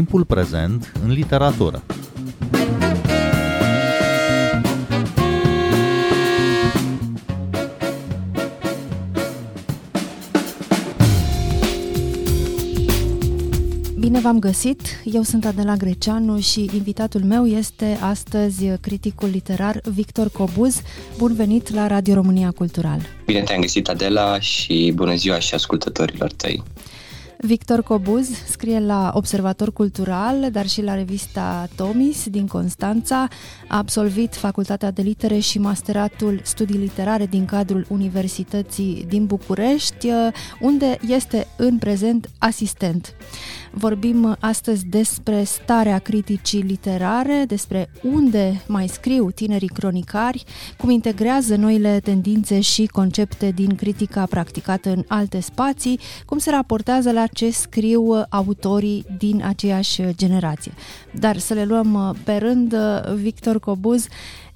timpul prezent în literatură. Bine v-am găsit! Eu sunt Adela Greceanu și invitatul meu este astăzi criticul literar Victor Cobuz. Bun venit la Radio România Cultural! Bine te-am găsit, Adela, și bună ziua și ascultătorilor tăi! Victor Cobuz scrie la Observator Cultural, dar și la revista Tomis din Constanța. A absolvit Facultatea de Litere și Masteratul Studii Literare din cadrul Universității din București, unde este în prezent asistent. Vorbim astăzi despre starea criticii literare, despre unde mai scriu tinerii cronicari, cum integrează noile tendințe și concepte din critica practicată în alte spații, cum se raportează la ce scriu autorii din aceeași generație. Dar să le luăm pe rând, Victor Cobuz,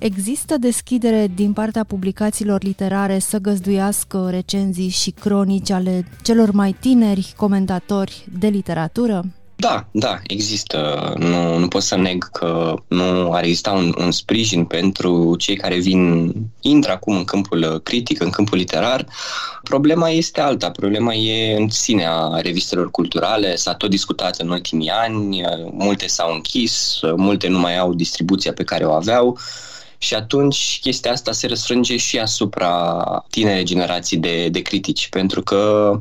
Există deschidere din partea publicațiilor literare să găzduiască recenzii și cronici ale celor mai tineri comentatori de literatură? Da, da, există. Nu, nu pot să neg că nu ar exista un, un sprijin pentru cei care vin, intră acum în câmpul critic, în câmpul literar. Problema este alta. Problema e în sine a revistelor culturale. S-a tot discutat în ultimii ani. Multe s-au închis, multe nu mai au distribuția pe care o aveau. Și atunci chestia asta se răsfrânge și asupra tinere generații de, de critici, pentru că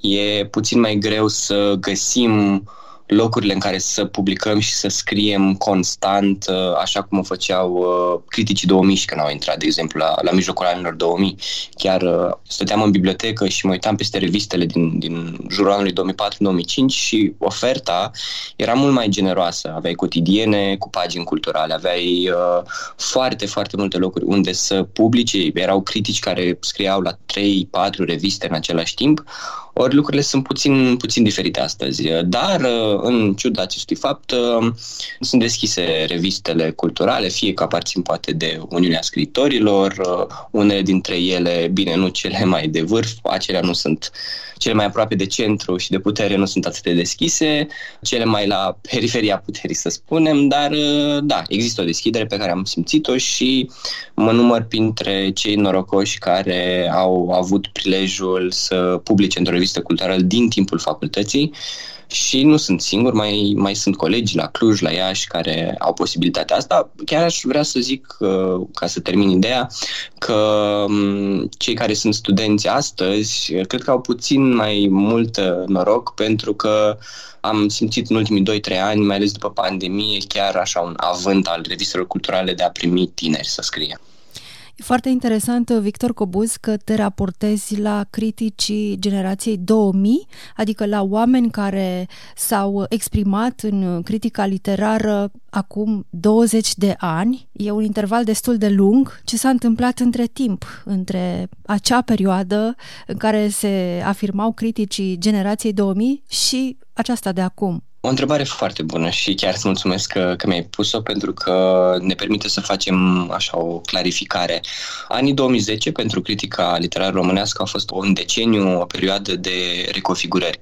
e puțin mai greu să găsim locurile în care să publicăm și să scriem constant, uh, așa cum o făceau uh, criticii 2000 și când au intrat, de exemplu, la, la mijlocul anilor 2000. Chiar uh, stăteam în bibliotecă și mă uitam peste revistele din, din jurul anului 2004-2005 și oferta era mult mai generoasă. Aveai cotidiene cu pagini culturale, aveai uh, foarte, foarte multe locuri unde să publice. Erau critici care scriau la 3-4 reviste în același timp ori lucrurile sunt puțin, puțin diferite astăzi. Dar, în ciuda acestui fapt, sunt deschise revistele culturale, fie că aparțin poate de Uniunea Scriitorilor, unele dintre ele, bine, nu cele mai de vârf, acelea nu sunt cele mai aproape de centru și de putere nu sunt atât de deschise, cele mai la periferia puterii, să spunem, dar da, există o deschidere pe care am simțit-o și mă număr printre cei norocoși care au avut prilejul să publice într-o revistă culturală din timpul facultății și nu sunt singur, mai, mai sunt colegi la Cluj, la Iași, care au posibilitatea asta. Chiar aș vrea să zic, uh, ca să termin ideea, că um, cei care sunt studenți astăzi, cred că au puțin mai mult uh, noroc, pentru că am simțit în ultimii 2-3 ani, mai ales după pandemie, chiar așa un avânt al revistelor culturale de a primi tineri să scrie. E foarte interesant, Victor Cobuz, că te raportezi la criticii generației 2000, adică la oameni care s-au exprimat în critica literară acum 20 de ani. E un interval destul de lung. Ce s-a întâmplat între timp, între acea perioadă în care se afirmau criticii generației 2000 și aceasta de acum? O întrebare foarte bună și chiar îți mulțumesc că, că mi-ai pus-o pentru că ne permite să facem așa o clarificare. Anii 2010 pentru critica literară românească a fost un deceniu, o perioadă de reconfigurări.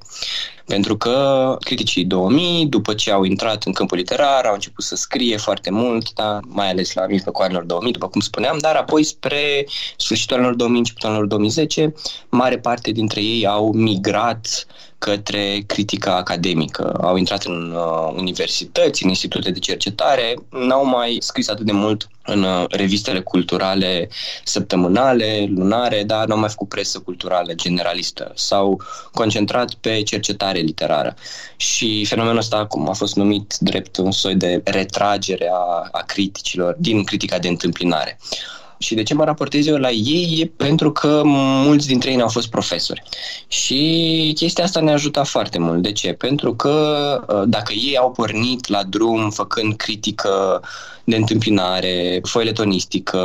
Pentru că criticii 2000, după ce au intrat în câmpul literar, au început să scrie foarte mult, da, mai ales la mijlocul anilor 2000, după cum spuneam, dar apoi spre sfârșitul anilor 2000, începutul anilor 2010, mare parte dintre ei au migrat către critica academică. Au intrat în uh, universități, în institute de cercetare, n-au mai scris atât de mult în uh, revistele culturale săptămânale, lunare, dar n-au mai făcut presă culturală generalistă. S-au concentrat pe cercetare literară. Și fenomenul ăsta cum a fost numit drept un soi de retragere a, a criticilor din critica de întâmpinare. Și de ce mă raportez eu la ei e pentru că mulți dintre ei au fost profesori. Și chestia asta ne ajută foarte mult. De ce? Pentru că uh, dacă ei au pornit la drum făcând critică de întâmpinare, foiletonistică,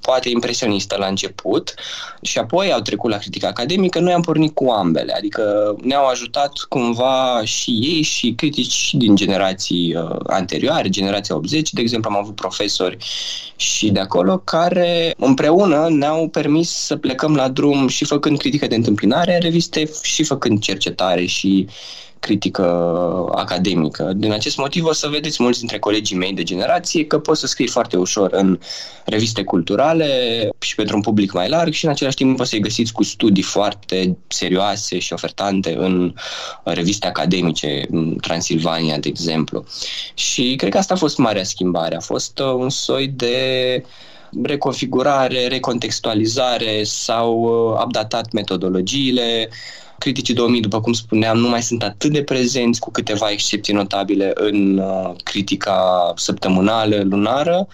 poate impresionistă la început și apoi au trecut la critică academică, noi am pornit cu ambele, adică ne-au ajutat cumva și ei și critici din generații uh, anterioare, generația 80, de exemplu am avut profesori și de acolo care împreună ne-au permis să plecăm la drum și făcând critică de întâmpinare în reviste și făcând cercetare și critică academică. Din acest motiv o să vedeți mulți dintre colegii mei de generație că pot să scrii foarte ușor în reviste culturale și pentru un public mai larg și în același timp o să-i găsiți cu studii foarte serioase și ofertante în reviste academice, în Transilvania, de exemplu. Și cred că asta a fost marea schimbare. A fost uh, un soi de reconfigurare, recontextualizare, sau uh, updatat metodologiile. Criticii 2000, după cum spuneam, nu mai sunt atât de prezenți, cu câteva excepții notabile în uh, critica săptămânală, lunară,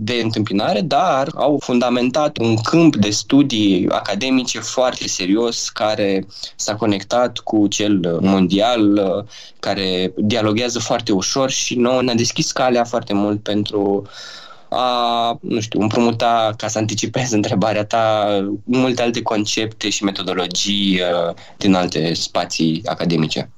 de întâmpinare, dar au fundamentat un câmp de studii academice foarte serios care s-a conectat cu cel mondial, uh, care dialoguează foarte ușor și nouă ne-a deschis calea foarte mult pentru a, nu știu, împrumuta, ca să anticipez întrebarea ta, multe alte concepte și metodologii uh, din alte spații academice.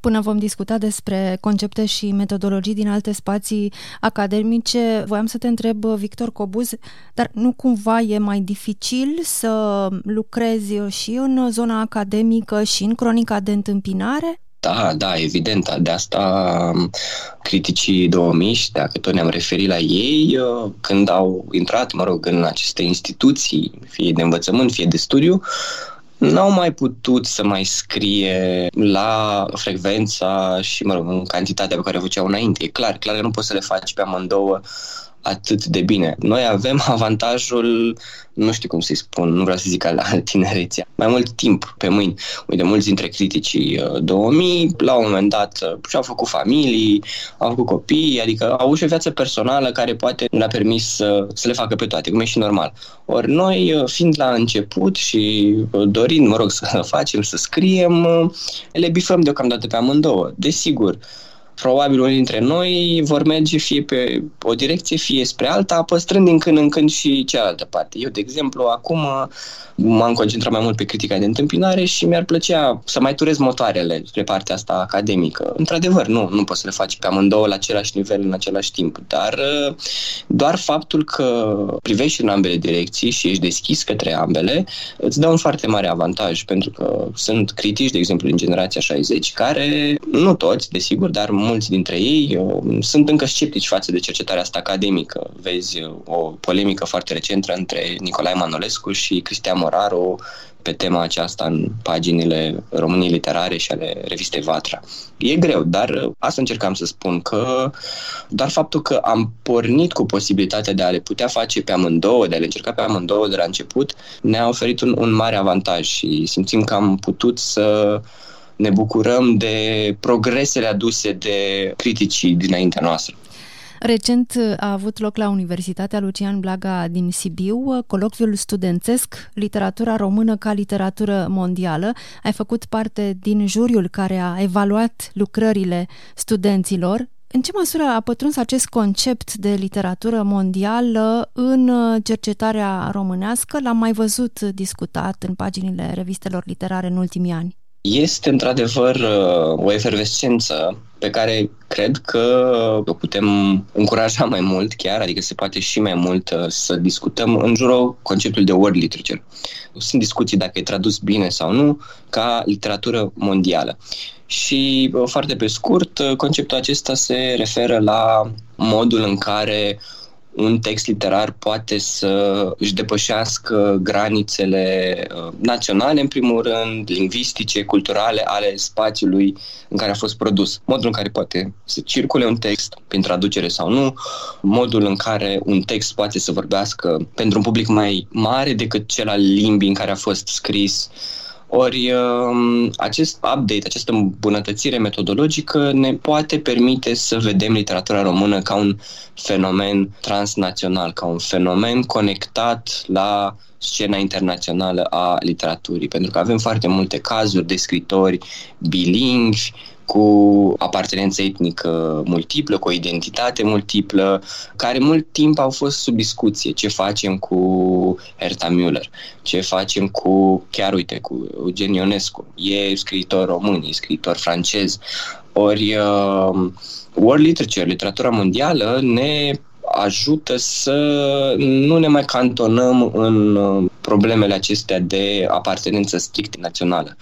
Până vom discuta despre concepte și metodologii din alte spații academice, voiam să te întreb, Victor Cobuz, dar nu cumva e mai dificil să lucrezi și în zona academică și în cronica de întâmpinare? Da, da, evident. De asta um, criticii 2000 și dacă tot ne-am referit la ei, uh, când au intrat, mă rog, în aceste instituții, fie de învățământ, fie de studiu, n-au mai putut să mai scrie la frecvența și, mă rog, în cantitatea pe care o făceau înainte. E clar, clar că nu poți să le faci pe amândouă atât de bine. Noi avem avantajul, nu știu cum să-i spun, nu vreau să zic al, al tinereții, mai mult timp pe mâini. Uite, mulți dintre criticii 2000, uh, la un moment dat, uh, și-au făcut familii, au făcut copii, adică au avut și o viață personală care poate nu le-a permis să, să le facă pe toate, cum e și normal. Ori noi, uh, fiind la început și dorind, mă rog, să facem, să scriem, le bifăm deocamdată pe amândouă. Desigur, probabil unii dintre noi vor merge fie pe o direcție, fie spre alta, păstrând din când în când și cealaltă parte. Eu, de exemplu, acum m-am concentrat mai mult pe critica de întâmpinare și mi-ar plăcea să mai turez motoarele spre partea asta academică. Într-adevăr, nu, nu poți să le faci pe amândouă la același nivel în același timp, dar uh, doar faptul că privești în ambele direcții și ești deschis către ambele îți dă un foarte mare avantaj, pentru că sunt critici, de exemplu, din generația 60, care, nu toți, desigur, dar mulți dintre ei uh, sunt încă sceptici față de cercetarea asta academică. Vezi uh, o polemică foarte recentă între Nicolae Manolescu și Cristian Moraru pe tema aceasta în paginile României Literare și ale revistei Vatra. E greu, dar uh, asta încercam să spun, că doar faptul că am pornit cu posibilitatea de a le putea face pe amândouă, de a le încerca pe amândouă de la început, ne-a oferit un, un mare avantaj și simțim că am putut să ne bucurăm de progresele aduse de criticii dinaintea noastră. Recent a avut loc la Universitatea Lucian Blaga din Sibiu colocviul studențesc Literatura română ca literatură mondială. Ai făcut parte din juriul care a evaluat lucrările studenților. În ce măsură a pătruns acest concept de literatură mondială în cercetarea românească? L-am mai văzut discutat în paginile revistelor literare în ultimii ani. Este într-adevăr uh, o efervescență pe care cred că o putem încuraja mai mult chiar, adică se poate și mai mult uh, să discutăm în jurul conceptului de world literature. Sunt discuții dacă e tradus bine sau nu ca literatură mondială. Și uh, foarte pe scurt, conceptul acesta se referă la modul în care un text literar poate să își depășească granițele uh, naționale, în primul rând, lingvistice, culturale, ale spațiului în care a fost produs. Modul în care poate să circule un text, prin traducere sau nu, modul în care un text poate să vorbească pentru un public mai mare decât cel al limbii în care a fost scris, ori um, acest update, această îmbunătățire metodologică ne poate permite să vedem literatura română ca un fenomen transnațional, ca un fenomen conectat la scena internațională a literaturii, pentru că avem foarte multe cazuri de scritori bilingvi, cu apartenență etnică multiplă, cu o identitate multiplă, care mult timp au fost sub discuție. Ce facem cu Herta Müller? Ce facem cu, chiar uite, cu Eugen Ionescu? E scriitor român, e scriitor francez. Ori uh, world literature, literatura mondială, ne ajută să nu ne mai cantonăm în uh, problemele acestea de apartenență strict națională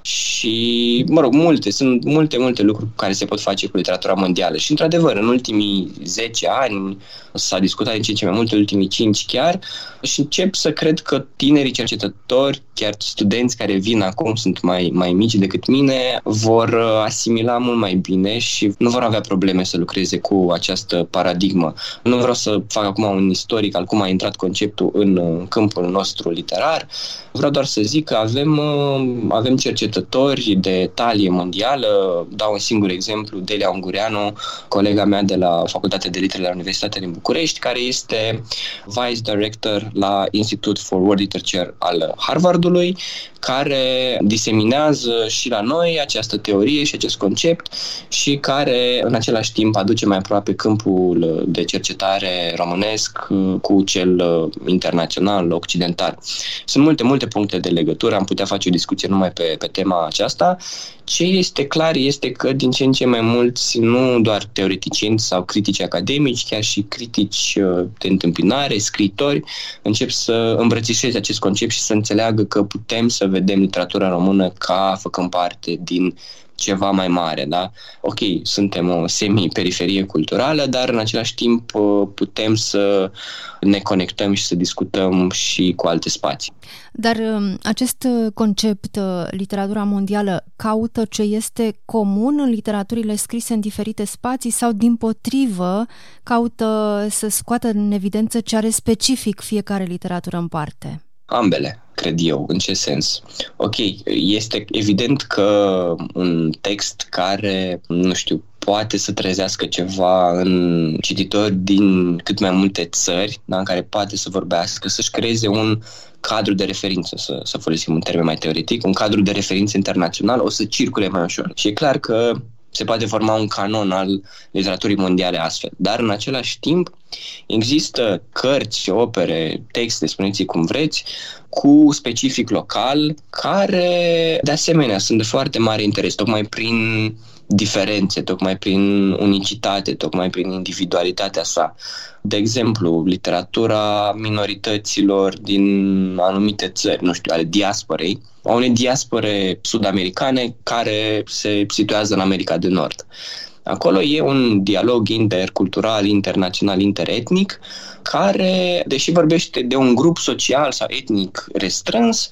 și, mă rog, multe, sunt multe, multe lucruri care se pot face cu literatura mondială. Și, într-adevăr, în ultimii 10 ani s-a discutat în ce ce mai mult, în ultimii 5 chiar, și încep să cred că tinerii cercetători, chiar studenți care vin acum, sunt mai, mai mici decât mine, vor uh, asimila mult mai bine și nu vor avea probleme să lucreze cu această paradigmă. Nu vreau să fac acum un istoric al cum a intrat conceptul în uh, câmpul nostru literar, vreau doar să zic că avem, uh, avem cercetători de talie mondială, dau un singur exemplu, Delia Ungureanu, colega mea de la Facultatea de Litere la Universitatea din București, care este Vice Director la Institute for World Literature al Harvardului, care diseminează și la noi această teorie și acest concept și care în același timp aduce mai aproape câmpul de cercetare românesc cu cel internațional, occidental. Sunt multe, multe puncte de legătură, am putea face o discuție numai pe, pe tema aceasta. Ce este clar este că din ce în ce mai mulți, nu doar teoreticieni sau critici academici, chiar și critici uh, de întâmpinare, scritori, încep să îmbrățișeze acest concept și să înțeleagă că putem să vedem literatura română ca făcând parte din ceva mai mare, da? Ok, suntem o semi-periferie culturală, dar în același timp uh, putem să ne conectăm și să discutăm și cu alte spații. Dar um, acest concept, uh, literatura mondială, caută ce este comun în literaturile scrise în diferite spații sau, din potrivă, caută să scoată în evidență ce are specific fiecare literatură în parte? Ambele cred eu. În ce sens? Ok, este evident că un text care, nu știu, poate să trezească ceva în cititori din cât mai multe țări, da, în care poate să vorbească, să-și creeze un cadru de referință, să, să folosim un termen mai teoretic, un cadru de referință internațional, o să circule mai ușor. Și e clar că se poate forma un canon al literaturii mondiale astfel. Dar în același timp există cărți, opere, texte, spuneți cum vreți, cu specific local, care de asemenea sunt de foarte mare interes, tocmai prin diferențe, tocmai prin unicitate, tocmai prin individualitatea sa. De exemplu, literatura minorităților din anumite țări, nu știu, ale diasporei, a unei diaspore sud-americane care se situează în America de Nord. Acolo e un dialog intercultural, internațional, interetnic, care, deși vorbește de un grup social sau etnic restrâns,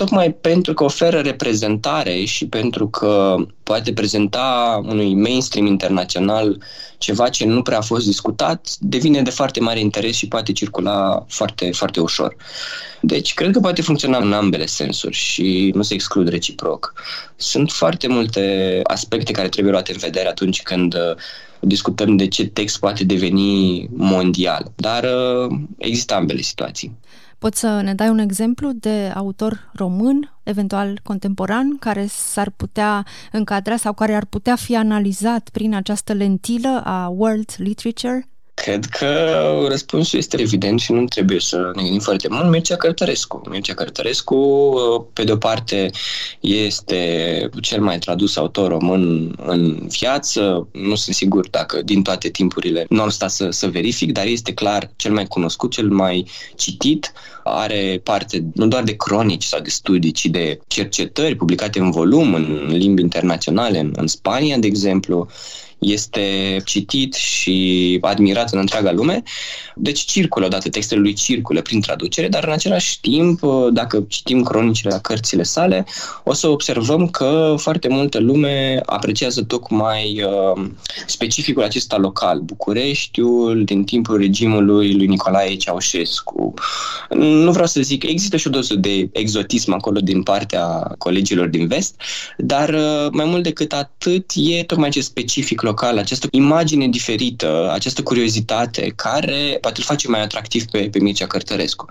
tocmai pentru că oferă reprezentare și pentru că poate prezenta unui mainstream internațional ceva ce nu prea a fost discutat, devine de foarte mare interes și poate circula foarte, foarte ușor. Deci, cred că poate funcționa în ambele sensuri și nu se exclud reciproc. Sunt foarte multe aspecte care trebuie luate în vedere atunci când uh, discutăm de ce text poate deveni mondial, dar uh, există ambele situații. Poți să ne dai un exemplu de autor român, eventual contemporan, care s-ar putea încadra sau care ar putea fi analizat prin această lentilă a world literature? Cred că răspunsul este evident și nu trebuie să ne gândim foarte mult. Mircea Cărtărescu. Mircea Cărtărescu, pe de o parte, este cel mai tradus autor român în viață. Nu sunt sigur dacă din toate timpurile nu am stat să, să verific, dar este clar cel mai cunoscut, cel mai citit. Are parte nu doar de cronici sau de studii, ci de cercetări publicate în volum în limbi internaționale, în, în Spania, de exemplu este citit și admirat în întreaga lume. Deci circulă, odată textele lui circulă prin traducere, dar în același timp, dacă citim cronicile la cărțile sale, o să observăm că foarte multă lume apreciază tocmai uh, specificul acesta local, Bucureștiul, din timpul regimului lui Nicolae Ceaușescu. Nu vreau să zic, există și o doză de exotism acolo din partea colegilor din vest, dar uh, mai mult decât atât e tocmai acest specific local, această imagine diferită, această curiozitate care poate îl face mai atractiv pe, pe Mircea Cărtărescu.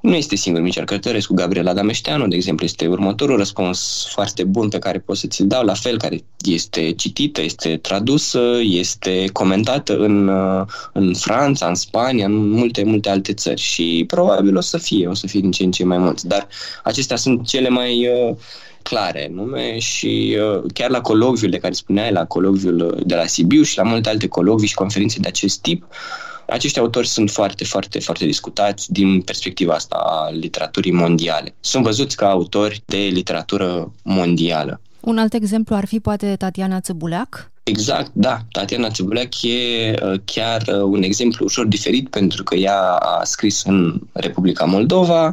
Nu este singur Mircea Cărtărescu, Gabriela Dameșteanu, de exemplu, este următorul răspuns foarte bun pe care pot să ți-l dau, la fel, care este citită, este tradusă, este comentată în, în Franța, în Spania, în multe, multe alte țări și probabil o să fie, o să fie din ce în ce mai mulți, dar acestea sunt cele mai uh, clare nume și uh, chiar la colocviul de care spuneai, la colocviul uh, de la Sibiu și la multe alte colocvii și conferințe de acest tip, acești autori sunt foarte, foarte, foarte discutați din perspectiva asta a literaturii mondiale. Sunt văzuți ca autori de literatură mondială. Un alt exemplu ar fi poate Tatiana Țăbuleac? Exact, da. Tatiana Țăbuleac e uh, chiar uh, un exemplu ușor diferit pentru că ea a scris în Republica Moldova,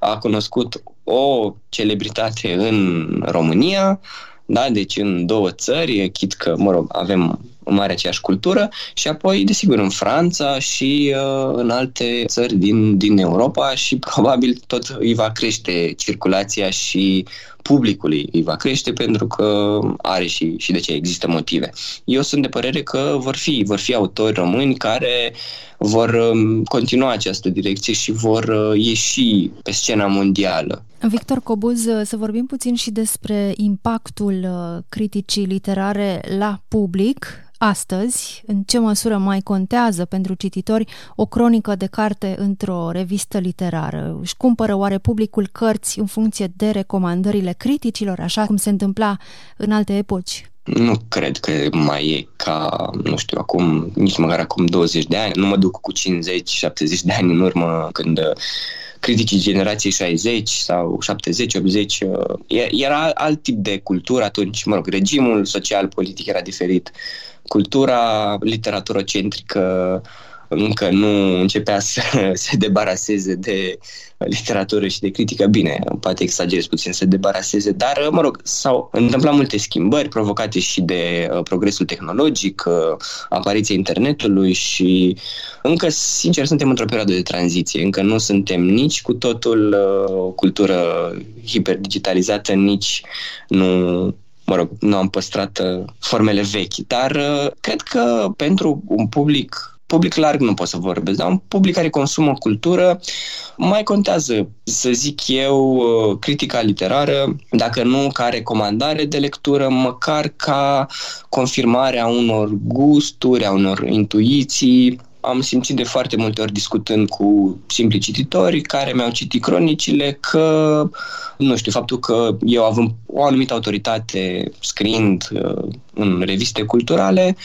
a cunoscut o celebritate în România, da? deci în două țări, chit că, mă rog, avem în mare aceeași cultură și apoi, desigur, în Franța și uh, în alte țări din, din Europa și probabil tot îi va crește circulația și publicului îi va crește pentru că are și, și de ce există motive. Eu sunt de părere că vor fi, vor fi autori români care vor um, continua această direcție și vor uh, ieși pe scena mondială. Victor Cobuz, uh, să vorbim puțin și despre impactul uh, criticii literare la public Astăzi, în ce măsură mai contează pentru cititori o cronică de carte într-o revistă literară? Își cumpără oare publicul cărți în funcție de recomandările criticilor, așa cum se întâmpla în alte epoci? Nu cred că mai e ca, nu știu, acum, nici măcar acum 20 de ani. Nu mă duc cu 50-70 de ani în urmă când criticii generației 60 sau 70-80, era alt tip de cultură atunci, mă rog, regimul social-politic era diferit. Cultura literatură-centrică încă nu începea să se debaraseze de literatură și de critică. Bine, poate exagerez puțin să se debaraseze, dar, mă rog, s-au întâmplat multe schimbări provocate și de uh, progresul tehnologic, uh, apariția internetului și încă, sincer, suntem într-o perioadă de tranziție. Încă nu suntem nici cu totul uh, o cultură hiperdigitalizată, nici nu mă rog, nu am păstrat uh, formele vechi, dar uh, cred că pentru un public public larg nu pot să vorbesc, dar un public care consumă cultură mai contează, să zic eu, uh, critica literară, dacă nu ca recomandare de lectură, măcar ca confirmare a unor gusturi, a unor intuiții, am simțit de foarte multe ori discutând cu simpli cititori care mi-au citit cronicile că, nu știu, faptul că eu având o anumită autoritate scriind uh, în reviste culturale,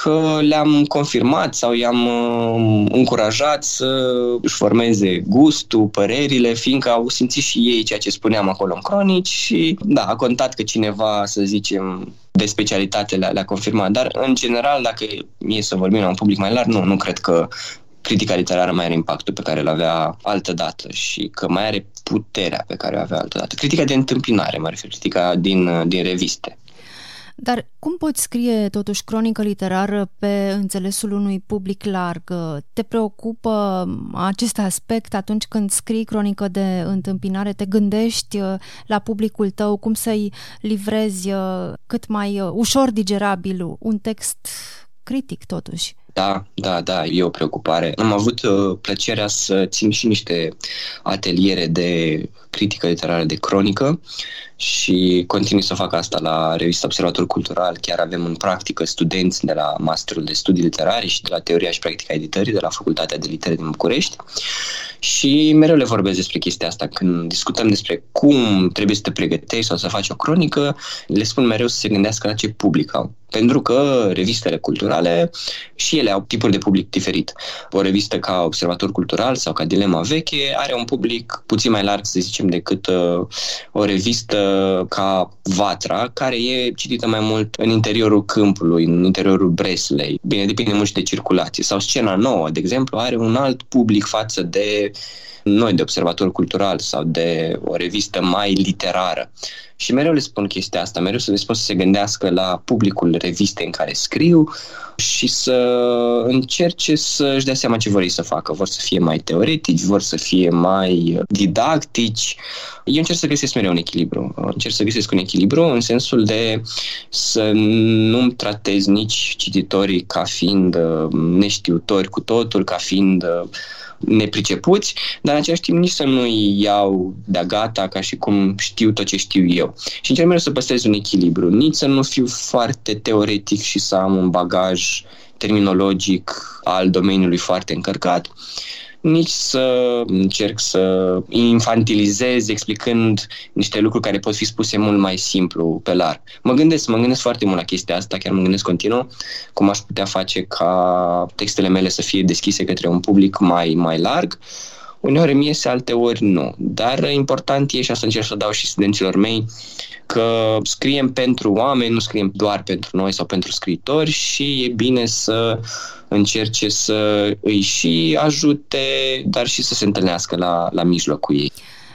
că le-am confirmat sau i-am uh, încurajat să își formeze gustul, părerile, fiindcă au simțit și ei ceea ce spuneam acolo în cronici și da, a contat că cineva, să zicem, de specialitate le-a, le confirmat. Dar, în general, dacă e să vorbim la un public mai larg, nu, nu cred că critica literară mai are impactul pe care îl avea altă dată și că mai are puterea pe care o avea altă dată. Critica de întâmpinare, mă refer, critica din, din reviste. Dar cum poți scrie totuși cronică literară pe înțelesul unui public larg? Te preocupă acest aspect atunci când scrii cronică de întâmpinare? Te gândești uh, la publicul tău cum să-i livrezi uh, cât mai uh, ușor digerabil un text critic totuși? Da, da, da, e o preocupare. Am avut uh, plăcerea să țin și niște ateliere de critică literară de cronică și continui să fac asta la revista Observator Cultural. Chiar avem în practică studenți de la Masterul de Studii Literare și de la Teoria și Practica Editării de la Facultatea de Litere din București și mereu le vorbesc despre chestia asta. Când discutăm despre cum trebuie să te pregătești sau să faci o cronică, le spun mereu să se gândească la ce public au. Pentru că revistele culturale și ele au tipuri de public diferit. O revistă ca Observator Cultural sau ca Dilema Veche are un public puțin mai larg, să zicem, decât uh, o revistă ca Vatra, care e citită mai mult în interiorul câmpului, în interiorul Breslei. Bine, depinde mult și de circulație. Sau Scena Nouă, de exemplu, are un alt public față de noi, de observator cultural sau de o revistă mai literară. Și mereu le spun chestia asta, mereu să le spun să se gândească la publicul revistei în care scriu și să încerce să-și dea seama ce vor ei să facă. Vor să fie mai teoretici, vor să fie mai didactici. Eu încerc să găsesc mereu un echilibru. Încerc să găsesc un echilibru în sensul de să nu-mi tratez nici cititorii ca fiind uh, neștiutori cu totul, ca fiind uh, nepricepuți, dar în același timp nici să nu-i iau de gata ca și cum știu tot ce știu eu. Și încerc mereu să păstrez un echilibru, nici să nu fiu foarte teoretic și să am un bagaj terminologic al domeniului foarte încărcat, nici să încerc să infantilizez explicând niște lucruri care pot fi spuse mult mai simplu, pe larg. Mă gândesc, mă gândesc foarte mult la chestia asta, chiar mă gândesc continuu cum aș putea face ca textele mele să fie deschise către un public mai, mai larg. Uneori mi iese, alte ori nu. Dar important e și asta încerc să dau și studenților mei că scriem pentru oameni, nu scriem doar pentru noi sau pentru scriitori și e bine să încerce să îi și ajute, dar și să se întâlnească la, la mijloc cu ei.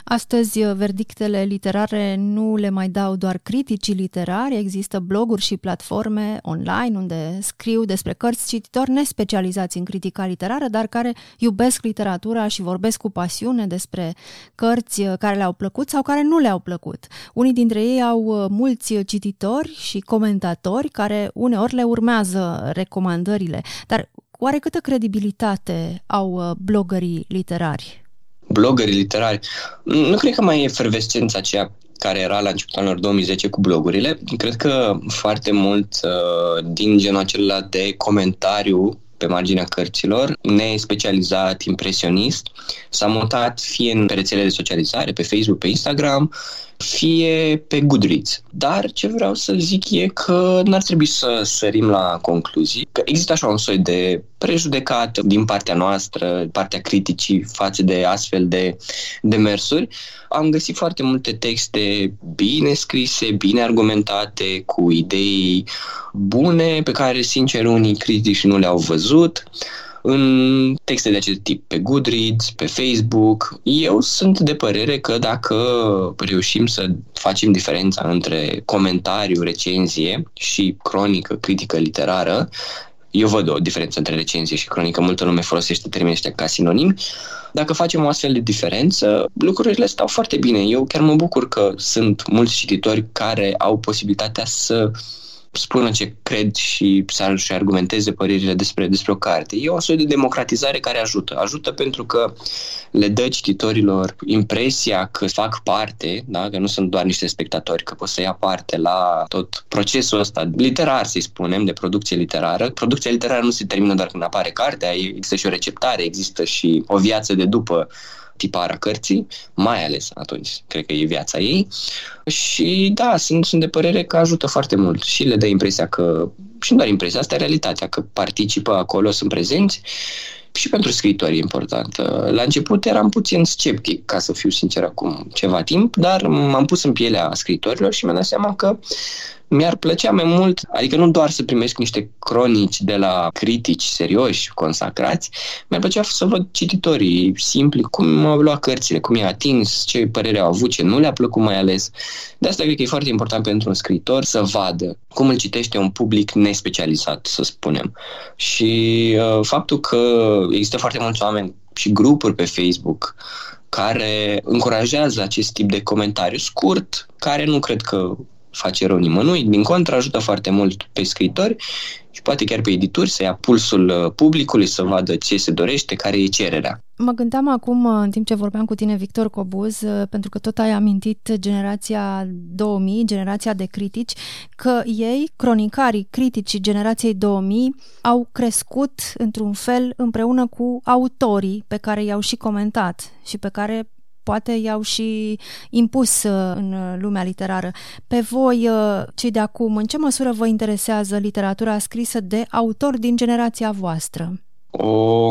Astăzi, uh, verdictele literare nu le mai dau doar criticii literari, există bloguri și platforme online unde scriu despre cărți cititori nespecializați în critica literară, dar care iubesc literatura și vorbesc cu pasiune despre cărți uh, care le-au plăcut sau care nu le-au plăcut. Unii dintre ei au uh, mulți cititori și comentatori care uneori le urmează recomandările, dar oare câtă credibilitate au blogării literari? Blogării literari. Nu cred că mai e efervescența aceea care era la începutul anilor 2010 cu blogurile. Cred că foarte mult uh, din genul acela de comentariu pe marginea cărților, nespecializat, impresionist, s-a mutat fie în rețele de socializare, pe Facebook, pe Instagram, fie pe Goodreads. Dar ce vreau să zic e că n-ar trebui să sărim la concluzii, că există așa un soi de prejudecat din partea noastră, partea criticii față de astfel de demersuri. Am găsit foarte multe texte bine scrise, bine argumentate, cu idei bune, pe care, sincer, unii critici nu le-au văzut în texte de acest tip pe Goodreads, pe Facebook. Eu sunt de părere că dacă reușim să facem diferența între comentariu, recenzie și cronică, critică literară, eu văd o diferență între recenzie și cronică, multă lume folosește termenii ăștia ca sinonimi. Dacă facem o astfel de diferență, lucrurile stau foarte bine. Eu chiar mă bucur că sunt mulți cititori care au posibilitatea să spună ce cred și să-și argumenteze părerile despre, despre o carte. E o soi de democratizare care ajută. Ajută pentru că le dă cititorilor impresia că fac parte, da? că nu sunt doar niște spectatori, că pot să ia parte la tot procesul ăsta literar, să-i spunem, de producție literară. Producția literară nu se termină doar când apare cartea, există și o receptare, există și o viață de după tiparea cărții, mai ales atunci, cred că e viața ei. Și da, sunt, sunt de părere că ajută foarte mult și le dă impresia că, și nu doar impresia, asta e realitatea, că participă acolo, sunt prezenți și pentru scriitori e important. La început eram puțin sceptic, ca să fiu sincer acum ceva timp, dar m-am pus în pielea scriitorilor și mi-am dat seama că mi-ar plăcea mai mult, adică nu doar să primesc niște cronici de la critici serioși, consacrați, mi-ar plăcea să văd cititorii simpli, cum au luat cărțile, cum i-a atins, ce părere au avut, ce nu le-a plăcut mai ales. De asta cred că e foarte important pentru un scriitor să vadă cum îl citește un public nespecializat, să spunem. Și uh, faptul că există foarte mulți oameni și grupuri pe Facebook care încurajează acest tip de comentariu scurt, care nu cred că face rău nimănui, din contră ajută foarte mult pe scritori și poate chiar pe edituri să ia pulsul uh, publicului, să vadă ce se dorește, care e cererea. Mă gândeam acum, uh, în timp ce vorbeam cu tine, Victor Cobuz, uh, pentru că tot ai amintit generația 2000, generația de critici, că ei, cronicarii, criticii generației 2000, au crescut într-un fel împreună cu autorii pe care i-au și comentat și pe care poate i-au și impus uh, în lumea literară. Pe voi, uh, cei de acum, în ce măsură vă interesează literatura scrisă de autori din generația voastră? O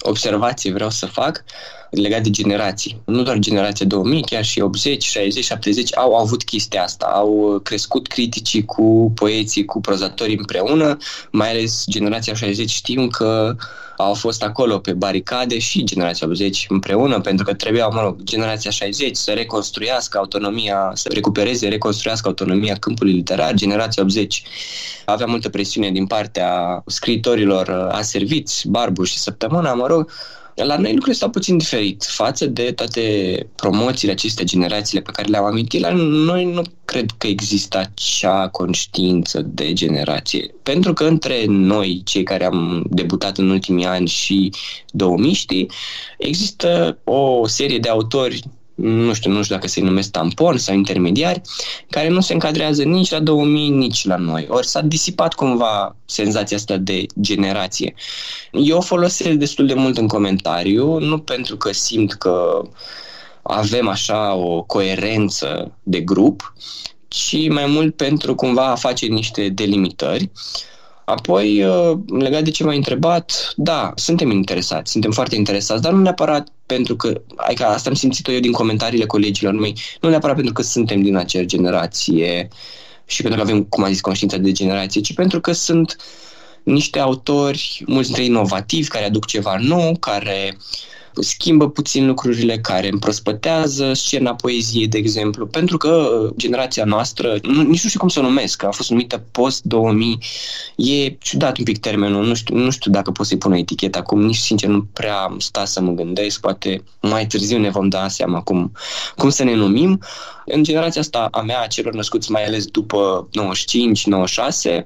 observație vreau să fac legat de generații. Nu doar generația 2000, chiar și 80, 60, 70 au avut chestia asta. Au crescut criticii cu poeții, cu prozatorii împreună, mai ales generația 60 știm că au fost acolo pe baricade și generația 80 împreună, pentru că trebuia, mă rog, generația 60 să reconstruiască autonomia, să recupereze, reconstruiască autonomia câmpului literar. Generația 80 avea multă presiune din partea scriitorilor aserviți, Barbu și Săptămâna, mă rog, la noi lucrurile stau puțin diferit față de toate promoțiile acestea, generațiile pe care le-am amintit. La noi nu cred că există acea conștiință de generație. Pentru că între noi, cei care am debutat în ultimii ani și 2000 există o serie de autori nu știu, nu știu dacă se numesc tampon sau intermediari, care nu se încadrează nici la 2000, nici la noi. Ori s-a disipat cumva senzația asta de generație. Eu o folosesc destul de mult în comentariu, nu pentru că simt că avem așa o coerență de grup, ci mai mult pentru cumva a face niște delimitări. Apoi, uh, legat de ce m-ai întrebat, da, suntem interesați, suntem foarte interesați, dar nu neapărat pentru că, adică asta am simțit eu din comentariile colegilor mei, nu neapărat pentru că suntem din acea generație și pentru că avem, cum am zis, conștiința de generație, ci pentru că sunt niște autori, mulți dintre ei inovativi, care aduc ceva nou, care uh, schimbă puțin lucrurile, care împrospătează scena poeziei, de exemplu, pentru că uh, generația noastră, nu, nici nu știu cum să o numesc, a fost numită post-2000, e ciudat un pic termenul, nu știu, nu știu dacă pot să-i pun o etichetă acum, nici sincer nu prea am stat să mă gândesc, poate mai târziu ne vom da seama cum, cum să ne numim. În generația asta a mea, a celor născuți mai ales după 95-96,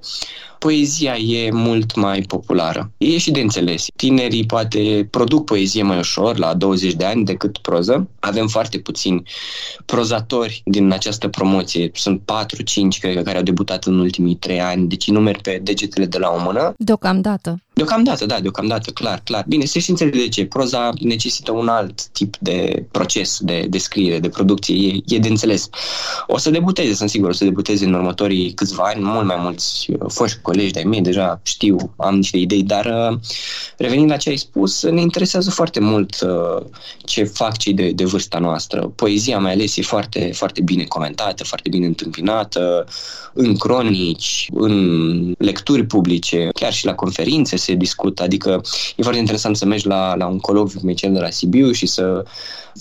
poezia e mult mai populară. E și de înțeles. Tinerii poate produc poezie mai ușor la 20 de ani decât proză. Avem foarte puțini prozatori din această promoție. Sunt 4-5, cred că, care au debutat în ultimii 3 ani, deci numeri pe degetele de la o mână. Deocamdată. Deocamdată, da, deocamdată, clar, clar. Bine, se și înțelege de ce. Proza necesită un alt tip de proces de, de scriere, de producție. E, e de înțeles. O să debuteze, sunt sigur, o să debuteze în următorii câțiva ani, mult mai mulți uh, foști colegi de-ai mei, deja știu, am niște idei, dar uh, revenind la ce ai spus, ne interesează foarte mult uh, ce fac cei de, de vârsta noastră. Poezia mai ales e foarte, foarte bine comentată, foarte bine întâmpinată, în cronici, în lecturi publice, chiar și la conferințe se discută, adică e foarte interesant să mergi la, la un coloviu cum e cel de la Sibiu și să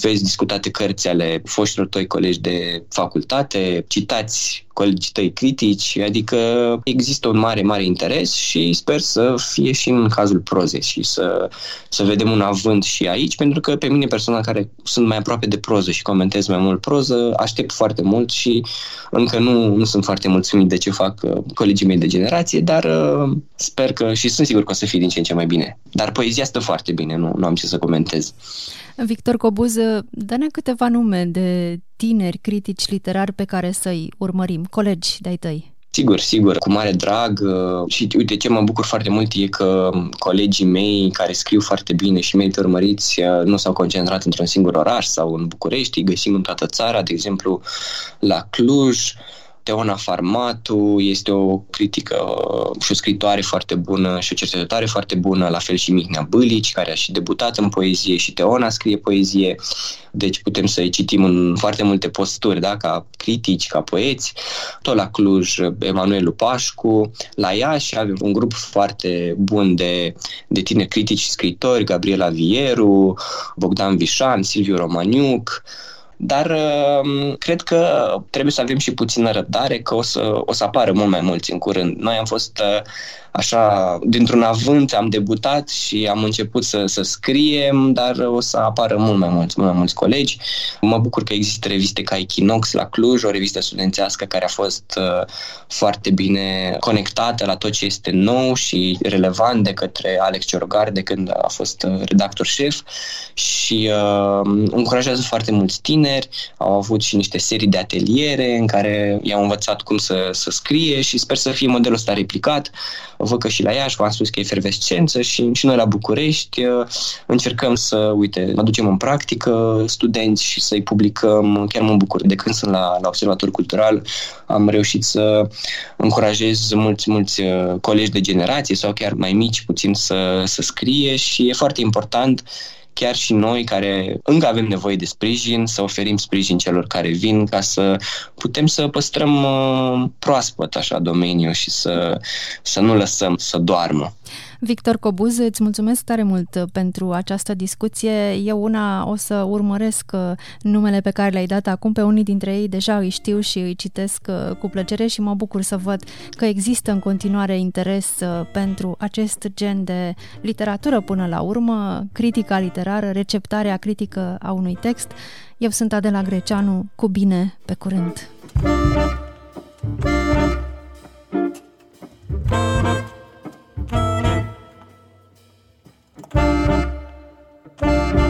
vezi discutate cărți ale foștilor tăi colegi de facultate, citați colegii tăi critici, adică există un mare, mare interes și sper să fie și în cazul prozei și să, să vedem un avânt și aici, pentru că pe mine personal, care sunt mai aproape de proză și comentez mai mult proză, aștept foarte mult și încă nu, nu sunt foarte mulțumit de ce fac uh, colegii mei de generație, dar uh, sper că și sunt sigur că o să fie din ce în ce mai bine. Dar poezia stă foarte bine, nu, nu am ce să comentez. Victor Cobuz, dă-ne câteva nume de tineri critici literari pe care să-i urmărim, colegi de-ai tăi. Sigur, sigur, cu mare drag uh, și uite ce mă bucur foarte mult e că colegii mei care scriu foarte bine și merită urmăriți uh, nu s-au concentrat într-un singur oraș sau în București, îi găsim în toată țara, de exemplu la Cluj, Teona Farmatu este o critică și o scritoare foarte bună și o cercetătoare foarte bună, la fel și Mihnea Bâlici, care a și debutat în poezie și Teona scrie poezie, deci putem să-i citim în foarte multe posturi, da? ca critici, ca poeți. Tot la Cluj, Emanuel Lupașcu, la Iași avem un grup foarte bun de, de tineri critici și scritori, Gabriela Vieru, Bogdan Vișan, Silviu Romaniuc, dar um, cred că trebuie să avem și puțină răbdare că o să, o să apară mult mai mulți în curând. Noi am fost uh, așa, dintr-un avânt am debutat și am început să, să scriem, dar o să apară mult mai mulți, mult mai mulți colegi. Mă bucur că există reviste ca Equinox la Cluj, o revistă studențească care a fost uh, foarte bine conectată la tot ce este nou și relevant de către Alex Ciorogar de când a fost uh, redactor șef și uh, încurajează foarte mulți tineri, au avut și niște serii de ateliere în care i-au învățat cum să, să scrie și sper să fie modelul ăsta replicat văd că și la Iași, v-am spus că e efervescență și, și noi la București uh, încercăm să, uite, aducem în practică studenți și să-i publicăm. Chiar mă bucur de când sunt la, la Observator Cultural, am reușit să încurajez mulți, mulți uh, colegi de generație sau chiar mai mici puțin să, să scrie și e foarte important chiar și noi care încă avem nevoie de sprijin, să oferim sprijin celor care vin ca să putem să păstrăm uh, proaspăt așa domeniul și să, să nu lăsăm să doarmă. Victor Cobuz, îți mulțumesc tare mult uh, pentru această discuție. Eu una o să urmăresc uh, numele pe care le-ai dat acum, pe unii dintre ei deja îi știu și îi citesc uh, cu plăcere și mă bucur să văd că există în continuare interes pentru acest gen de literatură până la urmă, critica literară, receptarea critică a unui text. Eu sunt Adela Greceanu, cu bine, pe curând! Thank you. Música